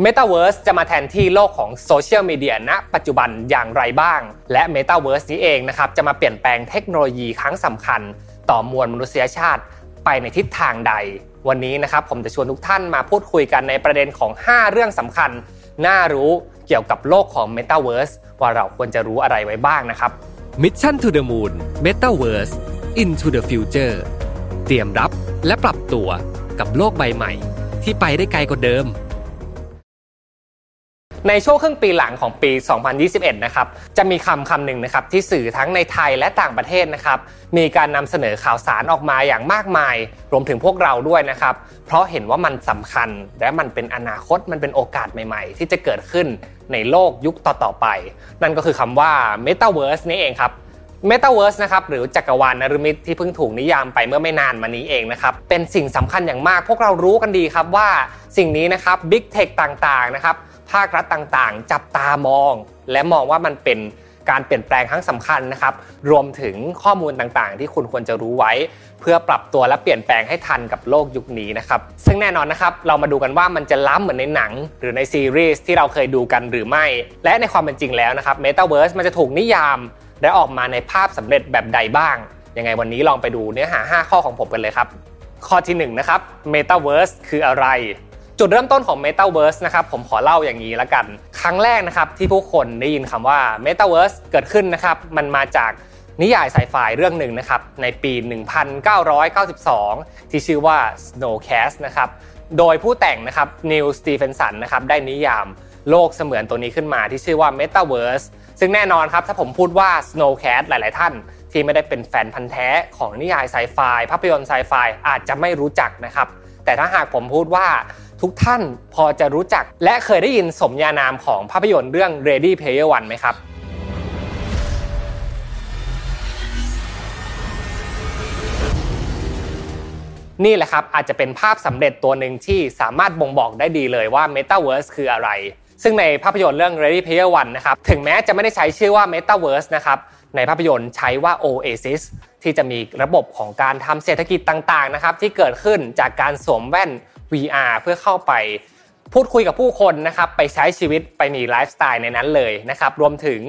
Metaverse จะมาแทนที่โลกของโซเชียลมีเดียณปัจจุบันอย่างไรบ้าง และ Metaverse นี้เองนะครับจะมาเปลี่ยนแปลงเทคโนโลยีครั้งสำคัญ ต่อมวลมนุษยชาติไปในทิศทางใด วันนี้นะครับผมจะชวนทุกท่านมาพูดคุยกันในประเด็นของ 5 เรื่องสำคัญ น่ารู้เกี่ยวกับโลกของ Metaverse ว่าเราควรจะรู้อะไรไว้บ้างนะครับ Mission to the Moon Metaverse into the Future เตรียมรับและปรับตัวกับโลกใบใหม่ ที่ไปได้ไกลกว่าเดิม ในช่วงครึ่งปีหลังของปี 2021 นะครับ จะมีคำคำหนึ่งนะครับที่สื่อทั้งในไทยและต่างประเทศนะครับ มีการนำเสนอข่าวสารออกมาอย่างมากมาย รวมถึงพวกเราด้วยนะครับ เพราะเห็นว่ามันสำคัญและมันเป็นอนาคต มันเป็นโอกาสใหม่ ๆ ที่จะเกิดขึ้นในโลกยุคต่อๆไป นั่นก็คือคำว่า Metaverse นี่เองครับ Metaverse นะครับหรือจักรวาลนรมิตที่เพิ่งถูกนิยามไปเมื่อไม่นานมานี้เองนะครับเป็นสิ่งสำคัญอย่างมากพวกเรารู้กันดีครับว่าสิ่งนี้นะครับ Big Tech ต่างๆนะครับ ภาครัฐต่างๆ จับตามอง และมองว่ามันเป็นการเปลี่ยนแปลงครั้งสำคัญนะครับ รวมถึงข้อมูลต่างๆ ที่คุณควรจะรู้ไว้ เพื่อปรับตัวและเปลี่ยนแปลงให้ทันกับโลกยุคนี้นะครับ ซึ่งแน่นอนนะครับ เรามาดูกันว่ามันจะล้ำเหมือนในหนัง หรือในซีรีส์ที่เราเคยดูกันหรือไม่ และในความเป็นจริงแล้วนะครับ Metaverse มันจะถูกนิยาม และออกมาในภาพสำเร็จแบบใดบ้าง ยังไงวันนี้ลองไปดูเนื้อหา 5 ข้อของผมกันเลยครับ ข้อที่1นะครับ Metaverse คืออะไร จุดเริ่มต้นของ Metaverse นะครับผมขอเล่าอย่างนี้ละกัน ครั้งแรกนะครับที่ผู้คนได้ยินคำว่า Metaverse เกิดขึ้นนะครับมันมาจากนิยายไซไฟเรื่องหนึ่งนะครับในปี 1992 ที่ชื่อว่า Snowcast นะครับโดยผู้แต่งนะครับนิวสตีเฟนสันนะครับได้นิยามโลกเสมือนตัวนี้ขึ้นมาที่ชื่อว่า Metaverse ซึ่งแน่นอนครับถ้าผมพูดว่า Snowcat หลาย ๆ ท่านที่ไม่ได้เป็นแฟนพันธ์แท้ของนิยายไซไฟภาพยนตร์ไซไฟอาจจะไม่รู้จักนะครับแต่ถ้าหากผมพูดว่า ทุกท่านพอจะรู้จัก และเคยได้ยินสมญานามของภาพยนตร์เรื่อง Ready Player One ไหมครับนี่แหละครับอาจจะเป็นภาพสำเร็จตัวหนึ่งที่สามารถบ่งบอกได้ดีเลยว่า Metaverse คืออะไร ซึ่งในภาพยนตร์เรื่อง Ready Player One นะครับถึงแม้จะไม่ได้ใช้ชื่อว่า Metaverse นะครับในภาพยนตร์ใช้ว่า Oasis ที่จะมีระบบของการทำเศรษฐกิจต่างๆนะครับที่เกิดขึ้นจากการสวมแว่น VR เพื่อเข้าไปพูดคุยกับผู้คนนะครับไปใช้ชีวิตไปมีไลฟ์สไตล์ในนั้นเลยนะครับรวมถึง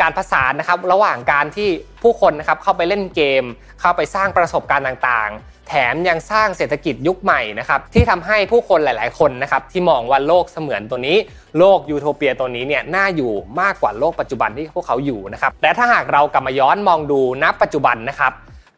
การผสานนะครับระหว่างการที่ผู้คนนะครับเข้าไปเล่นเกม เข้าไปสร้างประสบการณ์ต่างๆ แถมยังสร้างเศรษฐกิจยุคใหม่นะครับที่ทำให้ผู้คนหลายๆ คนนะครับที่มองว่าโลกเสมือนตัวนี้ โลกยูโทเปียตัวนี้เนี่ยน่าอยู่มากกว่าโลกปัจจุบันที่พวกเขาอยู่นะครับและถ้าหากเรากลับมาย้อนมองดูณปัจจุบันนะครับ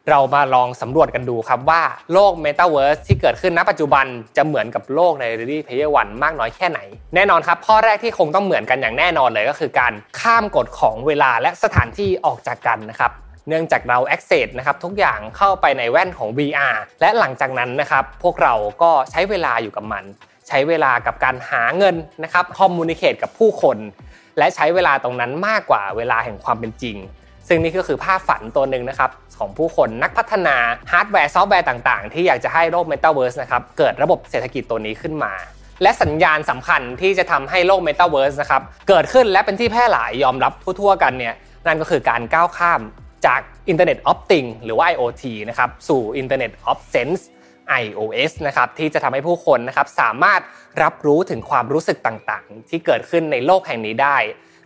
เรามาลองสำรวจกันดูครับว่าโลกเมตาเวิร์สที่เกิดขึ้นณปัจจุบันจะเหมือนกับโลกใน Ready Player One มากน้อยแค่ไหน แน่นอนครับ ข้อแรกที่คงต้องเหมือนกันอย่างแน่นอนเลยก็คือการข้ามกฎของเวลาและสถานที่ออกจากกันนะครับเนื่องจากเรา access นะครับทุกอย่างเข้าไปในแว่นของ VR และหลังจากนั้นนะครับพวกเราก็ใช้เวลาอยู่กับมัน ใช้เวลากับการหาเงินนะครับ communicate กับผู้คน และใช้เวลาตรงนั้นมากกว่าเวลาแห่งความเป็นจริง ซึ่งนี่ก็คือภาพฝันตัวหนึ่งนะครับ ของผู้คนนักพัฒนาฮาร์ดแวร์ซอฟต์แวร์ต่างๆ ที่อยากจะให้โลก Metaverse นะครับเกิดระบบเศรษฐกิจตัวนี้ขึ้นมา และสัญญาณสำคัญที่จะทำให้โลก Metaverse นะครับเกิดขึ้นและเป็นที่แพร่หลายยอมรับทั่วๆกันเนี่ยนั่นก็คือการก้าวข้ามจาก Internet of Things หรือว่า IoT นะครับสู่ Internet of Sense iOS นะครับที่จะทำให้ผู้คนนะครับสามารถรับรู้ถึงความรู้สึกต่างๆ ที่เกิดขึ้นในโลกแห่งนี้ได้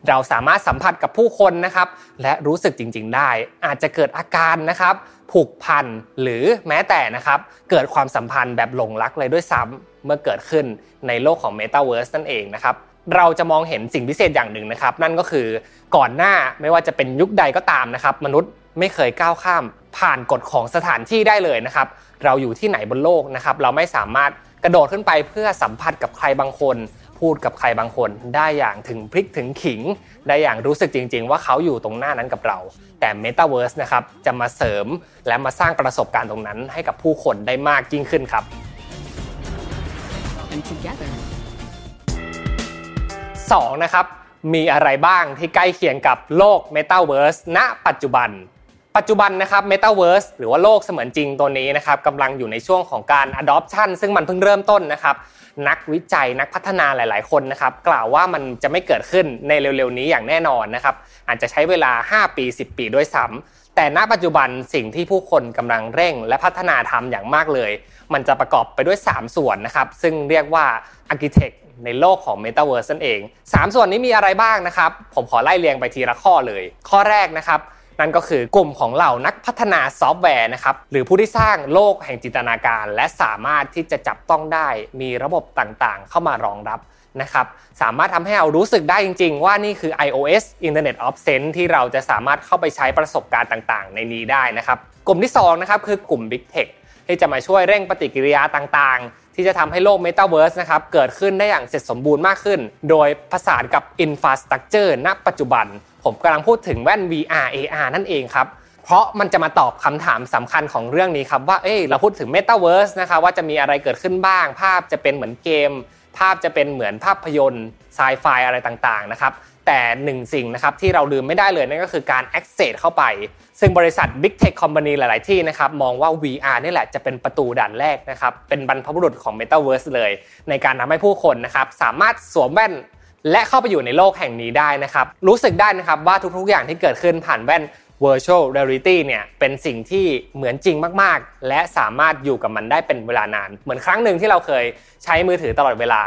เราสามารถสัมผัสกับผู้คนนะครับและรู้สึกจริง ๆ ได้ อาจจะเกิดอาการนะครับ ผูกพันหรือแม้แต่นะครับเกิดความสัมพันธ์แบบหลงรักเลยด้วยซ้ำเมื่อเกิดขึ้นในโลกของ Metaverse นั่นเองนะครับเราจะมองเห็นสิ่งพิเศษอย่างหนึ่งนะครับ นั่นก็คือก่อนหน้าไม่ว่าจะเป็นยุคใดก็ตามนะครับ มนุษย์ไม่เคยก้าวข้าม ผ่านกฎของสถานที่ได้เลยนะครับ เราอยู่ที่ไหนบนโลกนะครับ เราไม่สามารถกระโดดขึ้นไปเพื่อสัมผัสกับใครบางคน พูดกับใครบางคน ได้อย่างถึงพลิกถึงขิง ได้อย่างรู้สึกจริง ๆ ว่าเขาอยู่ตรงหน้านั้นกับเรา แต่ Metaverse นะครับจะมาเสริมและมาสร้างประสบการณ์ตรงนั้นให้กับผู้คนได้มากยิ่งขึ้นครับ And together 2นะครับมีอะไรบ้างที่ใกล้เคียงกับโลก Metaverse ณ ปัจจุบัน ปัจจุบันนะครับ Metaverse หรือว่าโลกเสมือนจริงตัวนี้นะครับกำลังอยู่ในช่วงของการ adoption ซึ่งมันเพิ่งเริ่มต้นนะครับ นักวิจัยนักพัฒนาหลาย ๆ คนนะครับ กล่าวว่ามันจะไม่เกิดขึ้นในเร็ว ๆ นี้อย่างแน่นอนนะครับ อาจจะใช้เวลา 5 ปี 10 ปีด้วยซ้ำแต่ณปัจจุบันสิ่งที่ผู้คนกำลังเร่ง และพัฒนาทำอย่างมากเลย มันจะประกอบไปด้วย 3 ส่วนนะครับ ซึ่งเรียกว่า architect ในโลกของ Metaverse นั่นเอง 3 ส่วนนี้มีอะไรบ้างนะครับ ผมขอไล่เรียงไปทีละข้อเลย ข้อแรกนะครับ นั่นก็คือกลุ่มของเหล่านักพัฒนาซอฟต์แวร์นะครับหรือผู้ที่สร้างโลกแห่งจินตนาการ และสามารถที่จะจับต้องได้มีระบบต่างๆ เข้ามารองรับนะครับสามารถทำให้เรารู้สึกได้จริง ๆ ว่านี่คือ iOS Internet of Sense ที่เราจะสามารถเข้าไปใช้ประสบการณ์ต่างๆ ในนี้ได้นะครับกลุ่มที่2นะครับคือกลุ่ม Big Tech ที่จะมาช่วยเร่งปฏิกิริยาต่างๆ ที่จะทำให้โลก Metaverse นะครับเกิดขึ้นได้อย่างเสร็จสมบูรณ์มากขึ้น โดยผสานกับ Infrastructure ณปัจจุบัน ผมกำลังพูดถึงแว่น VR AR นั่นเองครับ เพราะมันจะมาตอบคำถามสำคัญของเรื่องนี้ครับ ว่าเอ้ยเราพูดถึง Metaverse นะครับว่าจะมีอะไรเกิดขึ้นบ้าง ภาพจะเป็นเหมือนเกม ภาพจะเป็นเหมือนภาพยนตร์ไซไฟอะไรต่างๆนะครับแต่หนึ่งสิ่งนะครับที่เราลืมไม่ได้เลยนั่นก็คือการ access เข้าไป ซึ่งบริษัท Big Tech Company หลาย ๆ ที่นะครับมองว่า VR นี่แหละจะเป็นประตูด่านแรกนะครับเป็นบรรพบุรุษของ Metaverse เลย ในการทำให้ผู้คนนะครับสามารถสวมแว่น และเข้าไปอยู่ในโลกแห่งนี้ได้นะครับ รู้สึกได้นะครับว่าทุกๆอย่างที่เกิดขึ้นผ่านแว่น virtual reality เนี่ยเป็นสิ่งที่เหมือนจริงมากๆ และสามารถอยู่กับมันได้เป็นเวลานาน เหมือนครั้งหนึ่งที่เราเคยใช้มือถือตลอดเวลา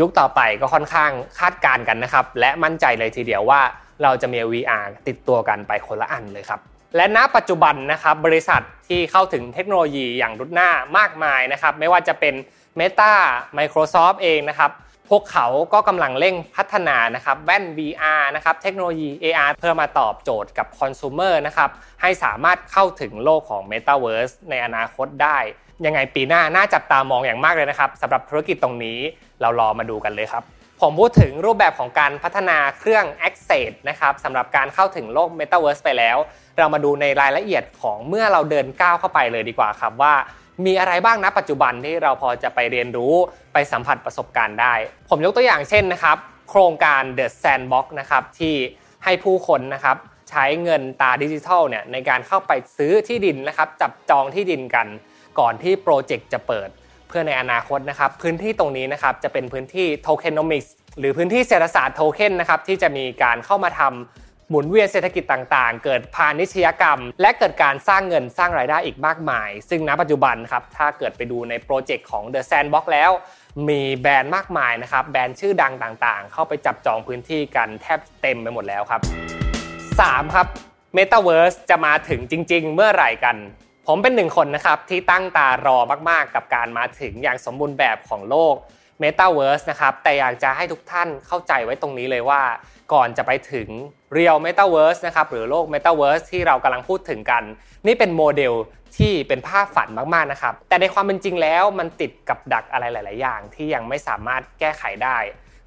ยุคต่อไปก็ค่อนข้างคาดการณ์กันนะครับ และมั่นใจเลยทีเดียวว่าเราจะมี VR ติดตัวกันไปคนละอันเลยครับ และณปัจจุบันนะครับบริษัทที่เข้าถึงเทคโนโลยีอย่างรุดหน้ามากมายนะครับไม่ว่าจะเป็น Meta Microsoft เองนะครับ พวกเขาก็กำลังเร่งพัฒนานะครับแว่น VR นะครับเทคโนโลยี AR เพื่อมาตอบโจทย์กับคอน sumer นะครับให้สามารถเข้าถึงโลกของ Metaverse ในอนาคตได้ ยังไงปีหน้าน่าจับตามองอย่างมากเลยนะครับสำหรับธุรกิจตรงนี้เรารอมาดูกันเลยครับ ผมพูดถึงรูปแบบของการพัฒนาเครื่อง Access นะครับสำหรับการเข้าถึงโลก Metaverse ไปแล้ว เรามาดูในรายละเอียดของเมื่อเราเดินก้าวเข้าไปเลยดีกว่าครับว่า มีอะไรบ้างนะปัจจุบันที่เราพอจะไปเรียนรู้ไปสัมผัสประสบการณ์ได้ ผมยกตัวอย่างเช่นนะครับ โครงการ The Sandbox นะครับที่ให้ผู้คนนะครับใช้เงินตาดิจิทัลเนี่ยในการเข้าไปซื้อที่ดินนะครับจับจองที่ดินกัน ก่อนที่โปรเจกต์จะเปิด เพื่อในอนาคตนะครับพื้นที่ตรงนี้นะครับจะเป็นพื้นที่ tokenomics หรือพื้นที่เศรษฐศาสตร์โทเค็นนะครับที่จะมีการเข้ามาทำ หมุนเวียนเศรษฐกิจต่างๆ เกิดพาณิชยกรรม และเกิดการสร้างเงินสร้างรายได้อีกมากมาย ซึ่งณปัจจุบันครับถ้าเกิดไปดูในโปรเจกต์ของ The Sandbox แล้วมีแบรนด์มากมายนะครับแบรนด์ชื่อดังต่างๆ เข้าไปจับจองพื้นที่กันแทบเต็มไปหมดแล้วครับ 3. ครับ Metaverse จะมาถึงจริง ๆ เมื่อไหร่กัน ผมเป็นหนึ่งคนนะครับที่ตั้งตารอมากๆ กับการมาถึงอย่างสมบูรณ์แบบของโลก Metaverse นะครับแต่อยากจะให้ทุกท่านเข้าใจไว้ตรงนี้เลยว่า ก่อนจะไปถึง Real Metaverse นะครับหรือโลก Metaverse ที่เรากำลังพูดถึงกัน นี่เป็นโมเดลที่เป็นภาพฝันมากๆนะครับ แต่ในความเป็นจริงแล้วมันติดกับดักอะไรหลาย ๆ อย่างที่ยังไม่สามารถแก้ไขได้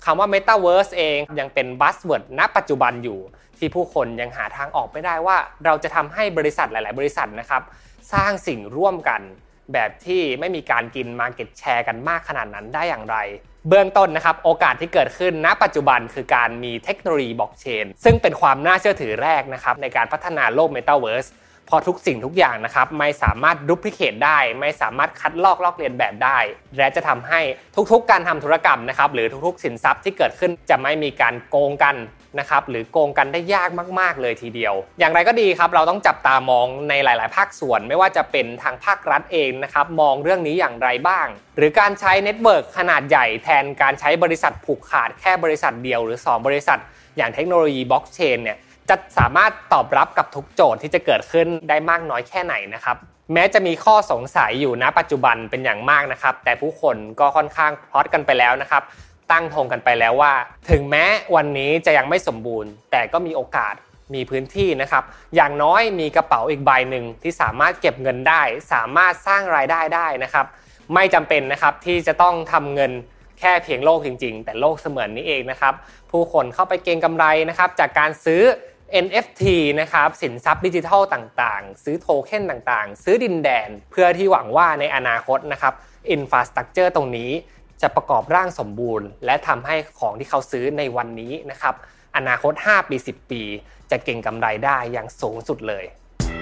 คำว่า Metaverse เองยังเป็น buzzword ณปัจจุบันอยู่ ที่ผู้คนยังหาทางออกไม่ได้ว่า เราจะทำให้บริษัทหลาย ๆ บริษัทนะครับ สร้างสิ่งร่วมกัน แบบที่ไม่มีการกิน market share กันมากขนาดนั้นได้อย่างไร เบื้องต้นนะครับโอกาสที่เกิดขึ้นณ ปัจจุบันคือการมีเทคโนโลยีบล็อกเชนซึ่งเป็นความน่าเชื่อถือแรกนะครับในการพัฒนาโลกเพราะทุกสิ่งทุกอย่างนะครับไม่สามารถ duplicate ได้ ไม่สามารถคัดลอกลอกเลียนแบบได้ และจะทำให้ทุกๆ การทำธุรกรรมนะครับหรือทุกๆ สินทรัพย์ที่เกิดขึ้นจะไม่มีการโกงกัน นะครับหรือโกงกันได้ยากมาก ๆ เลยทีเดียว อย่างไรก็ดีครับเราต้องจับตามองในหลาย ๆ ภาคส่วน ไม่ว่าจะเป็นทางภาครัฐเองนะครับมองเรื่องนี้อย่างไรบ้าง หรือการใช้ network ขนาดใหญ่แทนการใช้บริษัทผูกขาดแค่บริษัทเดียว หรือ 2 บริษัท อย่างเทคโนโลยีบล็อกเชนเนี่ยจะสามารถตอบรับกับทุกโจทย์ที่จะเกิดขึ้นได้มากน้อยแค่ไหนนะครับแม้จะมีข้อสงสัยอยู่ณปัจจุบันเป็นอย่างมากนะครับ แต่ผู้คนก็ค่อนข้างพลอตกันไปแล้วนะครับ ตั้งธงกันไปแล้วว่า ถึงแม้วันนี้จะยังไม่สมบูรณ์ แต่ก็มีโอกาสมีพื้นที่นะครับ อย่างน้อยมีกระเป๋าอีกใบหนึ่งที่สามารถเก็บเงินได้ สามารถสร้างรายได้ได้นะครับ ไม่จำเป็นนะครับที่จะต้องทำเงินแค่เพียงโลกจริง ๆ แต่โลกเสมือนนี้เองนะครับ ผู้คนเข้าไปเก็งกำไรนะครับจากการซื้อ NFT นะครับสินทรัพย์ดิจิทัลต่างๆ ซื้อโทเค็นต่างๆ ซื้อดินแดน เพื่อที่หวังว่าในอนาคตนะครับinfrastructure ตรงนี้ จะประกอบร่างสมบูรณ์ และทำให้ของที่เขาซื้อในวันนี้นะครับอนาคต 5 ปี 10 ปี จะเก็งกำไรได้อย่างสูงสุดเลย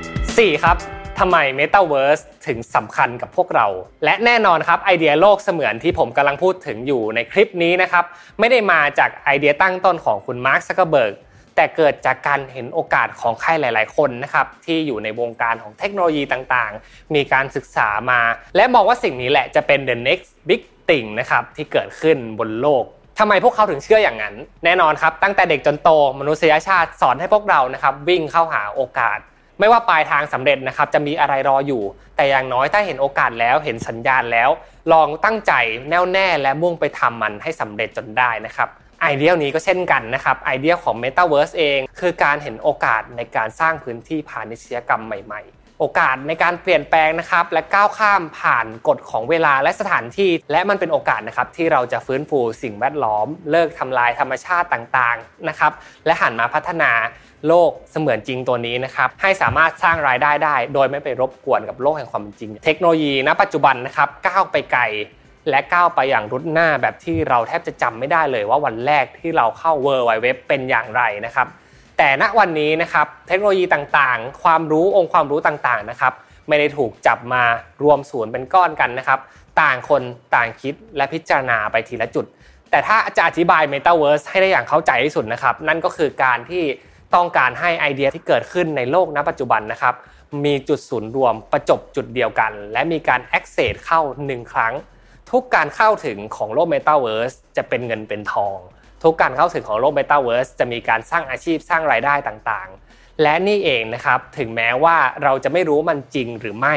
4. ครับทำไม Metaverse ถึงสำคัญกับพวกเรา และแน่นอนครับไอเดียโลกเสมือนที่ผมกำลังพูดถึงอยู่ในคลิปนี้นะครับ ไม่ได้มาจากไอเดียตั้งต้นของคุณมาร์คซักเกอร์เบิร์กแต่เกิดจากการเห็นโอกาสของใครหลาย ๆ คนนะครับที่อยู่ในวงการของเทคโนโลยีต่าง ๆ มีการศึกษามา และมองว่าสิ่งนี้แหละจะเป็น the next big ติ่งนะครับที่เกิดขึ้นบนโลกทำไมพวกเขาถึงเชื่ออย่างนั้น แน่นอนครับ ตั้งแต่เด็กจนโตมนุษยชาติสอนให้พวกเรานะครับวิ่งเข้าหาโอกาส ไม่ว่าปลายทางสำเร็จนะครับจะมีอะไรรออยู่ แต่อย่างน้อยถ้าเห็นโอกาสแล้วเห็นสัญญาณแล้ว ลองตั้งใจแน่วแน่และมุ่งไปทำมันให้สำเร็จจนได้นะครับไอเดียนี้ก็เช่นกันนะครับไอเดียของ Metaverse เอง คือการเห็นโอกาสในการสร้างพื้นที่พาณิชยกรรมใหม่ๆ โอกาสในการเปลี่ยนแปลงนะครับ และก้าวข้ามผ่านกฎของเวลาและสถานที่ และมันเป็นโอกาสนะครับที่เราจะฟื้นฟูสิ่งแวดล้อม เลิกทำลายธรรมชาติต่างๆนะครับ และหันมาพัฒนาโลกเสมือนจริงตัวนี้นะครับให้สามารถสร้างรายได้ได้ โดยไม่ไปรบกวนกับโลกแห่งความจริง เทคโนโลยีณปัจจุบันนะครับก้าวไปไกลและก้าวไปอย่างรุดหน้าแบบที่เราแทบจะจำไม่ได้เลยว่าวันแรกที่เราเข้า w w w เป็นอย่างไรนะครับ แต่ณวันนี้นะครับเทคโนโลยีต่างๆ ความรู้องค์ความรู้ต่างๆนะครับไม่ได้ถูกจับมารวมศูนย์เป็นก้อนกันนะครับ ต่างคนต่างคิดและพิจารณาไปทีละจุด แต่ถ้าจะอธิบาย Metaverse ให้ได้อย่างเข้าใจที่สุดนะครับ นั่นก็คือการที่ต้องการให้ไอเดียที่เกิดขึ้นในโลกณปัจจุบันนะครับ มีจุดศูนย์รวมบรรจบจุดเดียวกัน และมีการ access เข้า 1 ครั้ง ทุกการเข้าถึงของโลกเมตาเวิร์สจะเป็นเงินเป็นทอง ทุกการเข้าถึงของโลกเมตาเวิร์สจะมีการสร้างอาชีพสร้างรายได้ต่างๆ และนี่เองนะครับถึงแม้ว่าเราจะไม่รู้มันจริงหรือไม่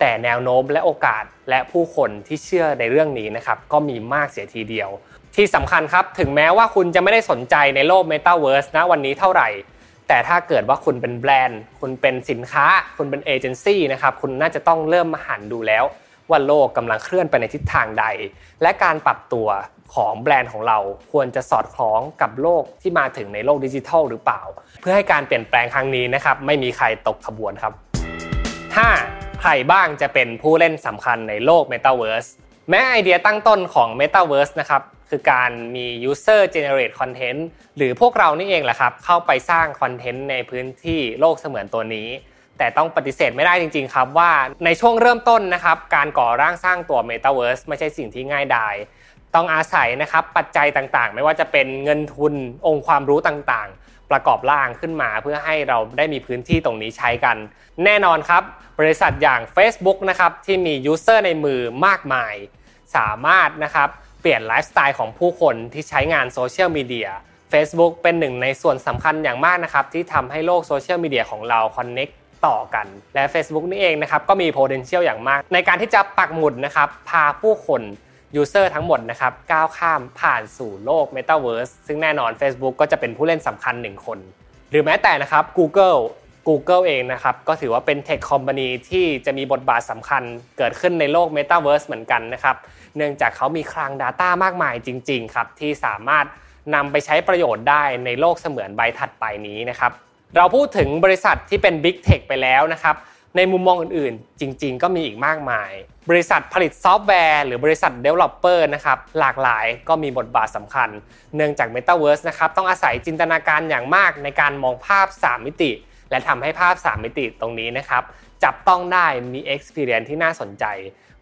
แต่แนวโน้มและโอกาสและผู้คนที่เชื่อในเรื่องนี้นะครับก็มีมากเสียทีเดียว ที่สำคัญครับถึงแม้ว่าคุณจะไม่ได้สนใจในโลกเมตาเวิร์สนะวันนี้เท่าไหร่ แต่ถ้าเกิดว่าคุณเป็นแบรนด์ คุณเป็นสินค้า คุณเป็นเอเจนซี่นะครับคุณน่าจะต้องเริ่มมาหันดูแล้วว่าโลกกำลังเคลื่อนไปในทิศทางใด และการปรับตัว ของแบรนด์ของเราควรจะสอดคล้องกับโลกที่มาถึงในโลกดิจิทัลหรือเปล่า เพื่อให้การเปลี่ยนแปลงครั้งนี้นะครับไม่มีใครตกขบวนครับ 5. ใครบ้างจะเป็นผู้เล่นสำคัญในโลก Metaverse แม้ไอเดียตั้งต้นของ Metaverse นะครับคือการมี user generate content หรือพวกเรานี่เองแหละครับเข้าไปสร้างคอนเทนต์ในพื้นที่โลกเสมือนตัวนี้แต่ต้องปฏิเสธไม่ได้จริงๆครับว่าในช่วงเริ่มต้นนะครับการก่อร่างสร้างตัว Metaverse ไม่ใช่สิ่งที่ง่ายดาย ต้องอาศัยนะครับปัจจัยต่างๆ ไม่ว่าจะเป็นเงินทุนองค์ความรู้ต่างๆ ประกอบร่างขึ้นมาเพื่อให้เราได้มีพื้นที่ตรงนี้ใช้กัน แน่นอนครับ บริษัทอย่าง Facebook นะครับที่มี user ในมือมากมาย สามารถนะครับเปลี่ยนไลฟ์สไตล์ของผู้คนที่ใช้งานโซเชียลมีเดีย Facebook เป็นหนึ่งในส่วนสำคัญอย่างมากนะครับที่ทำให้โลกโซเชียลมีเดียของเรา connect ต่อกัน และ Facebook นี่เองนะครับก็มี potential อย่างมาก ในการที่จะปักหมุดนะครับพาผู้คน user ทั้งหมดนะครับก้าวข้ามผ่านสู่โลก Metaverse ซึ่งแน่นอน Facebook ก็จะเป็นผู้เล่นสำคัญหนึ่งคน หรือแม้แต่นะครับ Google Google เองนะครับก็ถือว่าเป็นเทคคอมพานีที่จะมีบทบาทสำคัญเกิดขึ้นในโลก Metaverse เหมือนกันนะครับเนื่องจากเขามีคลัง Data มากมายจริง ๆ ครับ ที่สามารถนำไปใช้ประโยชน์ได้ในโลกเสมือนใบถัดไปนี้นะครับเราพูดถึงบริษัทที่เป็น Big Tech ไปแล้วนะครับในมุมมองอื่นๆ จริง ๆ ก็มีอีกมากมาย บริษัทผลิตซอฟต์แวร์ หรือบริษัท Developer นะครับหลากหลายก็มีบทบาทสำคัญ เนื่องจาก Metaverse นะครับต้องอาศัยจินตนาการอย่างมากในการมองภาพ 3 มิติ และทำให้ภาพ 3 มิติตรงนี้นะครับจับต้องได้มี experience ที่น่าสนใจ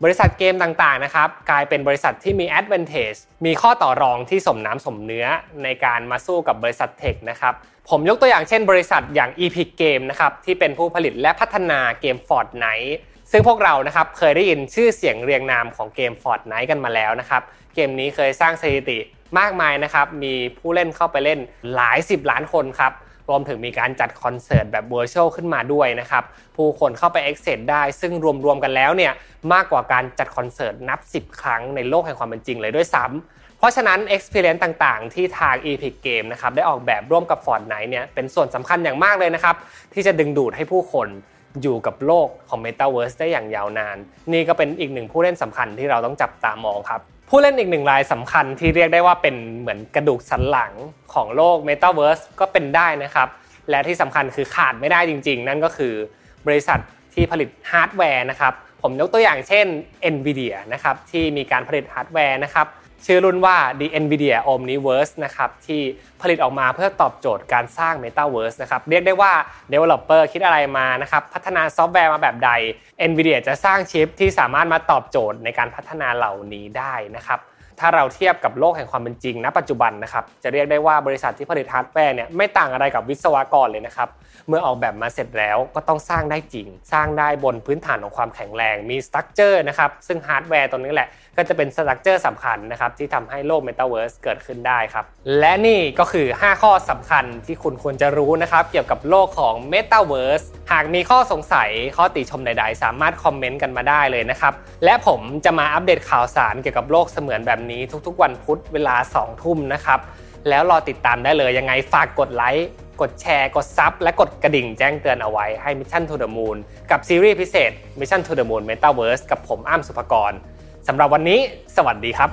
บริษัทเกมต่างๆนะครับกลายเป็นบริษัทที่มี advantage มีข้อต่อรองที่สมน้ำสมเนื้อในการมาสู้กับบริษัทเทคนะครับผมยกตัวอย่างเช่นบริษัทอย่าง Epic Game นะครับที่เป็นผู้ผลิตและพัฒนาเกม Fortnite ซึ่งพวกเรานะครับเคยได้ยินชื่อเสียงเรียงนามของเกม Fortnite กันมาแล้วนะครับ เกมนี้เคยสร้างสถิติมากมายนะครับ มีผู้เล่นเข้าไปเล่นหลาย 10 ล้านคนครับ รวมถึงมีการจัดคอนเสิร์ตแบบ virtual ขึ้นมาด้วยนะครับ ผู้คนเข้าไป access ได้ ซึ่งรวมๆกันแล้วเนี่ยมากกว่าการจัดคอนเสิร์ตนับ 10 ครั้งในโลกแห่งความเป็นจริงเลยด้วยซ้ำเพราะฉะนั้น experience ต่างๆ ที่ทาง Epic Game นะครับได้ออกแบบร่วมกับ Fortnite เนี่ยเป็นส่วนสำคัญอย่างมากเลยนะครับ ที่จะดึงดูดให้ผู้คน อยู่กับโลกของ Metaverse ได้อย่างยาวนาน นี่ก็เป็นอีกหนึ่งผู้เล่นสำคัญที่เราต้องจับตามองครับ ผู้เล่นอีกหนึ่งรายสำคัญที่เรียกได้ว่าเป็นเหมือนกระดูกสันหลังของโลก Metaverse ก็เป็นได้นะครับ และที่สำคัญคือขาดไม่ได้จริง ๆ นั่นก็คือบริษัทที่ผลิตฮาร์ดแวร์นะครับ ผมยกตัวอย่างเช่น NVIDIA นะครับที่มีการผลิตฮาร์ดแวร์นะครับ ชื่อรุ่นว่า The NVIDIA Omniverse นะครับที่ผลิตออกมาเพื่อตอบโจทย์การสร้าง Metaverse นะครับเรียกได้ว่า Developer คิดอะไรมานะครับพัฒนาซอฟต์แวร์มาแบบใด NVIDIA จะสร้างชิปที่สามารถมาตอบโจทย์ในการพัฒนาเหล่านี้ได้นะครับถ้าเราเทียบกับโลกแห่งความเป็นจริงณปัจจุบันนะครับจะเรียกได้ว่าบริษัทที่ผลิตฮาร์ดแวร์เนี่ยไม่ต่างอะไรกับวิศวกรเลยนะครับเมื่อออกแบบมาเสร็จแล้วก็ต้องสร้างได้จริง สร้างได้บนพื้นฐานของความแข็งแรงมี structure นะครับซึ่งฮาร์ดแวร์ตัวนี้แหละก็จะเป็น structure สำคัญนะครับที่ทำให้โลก Metaverse เกิดขึ้นได้ครับ และนี่ก็คือ 5 ข้อสำคัญที่คุณควรจะรู้นะครับ เกี่ยวกับโลกของ Metaverse หากมีข้อสงสัยข้อติชมใด ๆ สามารถคอมเมนต์กันมาได้เลยนะครับ และผมจะมาอัปเดตข่าวสารเกี่ยวกับโลกเสมือนแบบนี้ทุกๆ วันพุธเวลา 2 ทุ่มนะครับแล้วรอติดตามได้เลยยังไงฝากกดไลค์กดแชร์ กดซับและกดกระดิ่งแจ้งเตือนเอาไว้ให้ Mission to the Moon กับซีรีส์พิเศษ Mission to the Moon Metaverse กับผมอ้ำสุภกร สำหรับวันนี้ สวัสดีครับ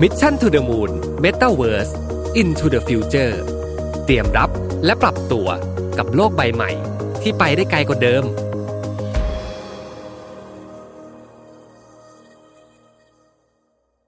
Mission to the Moon Metaverse into the future เตรียมรับและปรับตัวกับโลกใบใหม่ที่ไปได้ไกลกว่าเดิม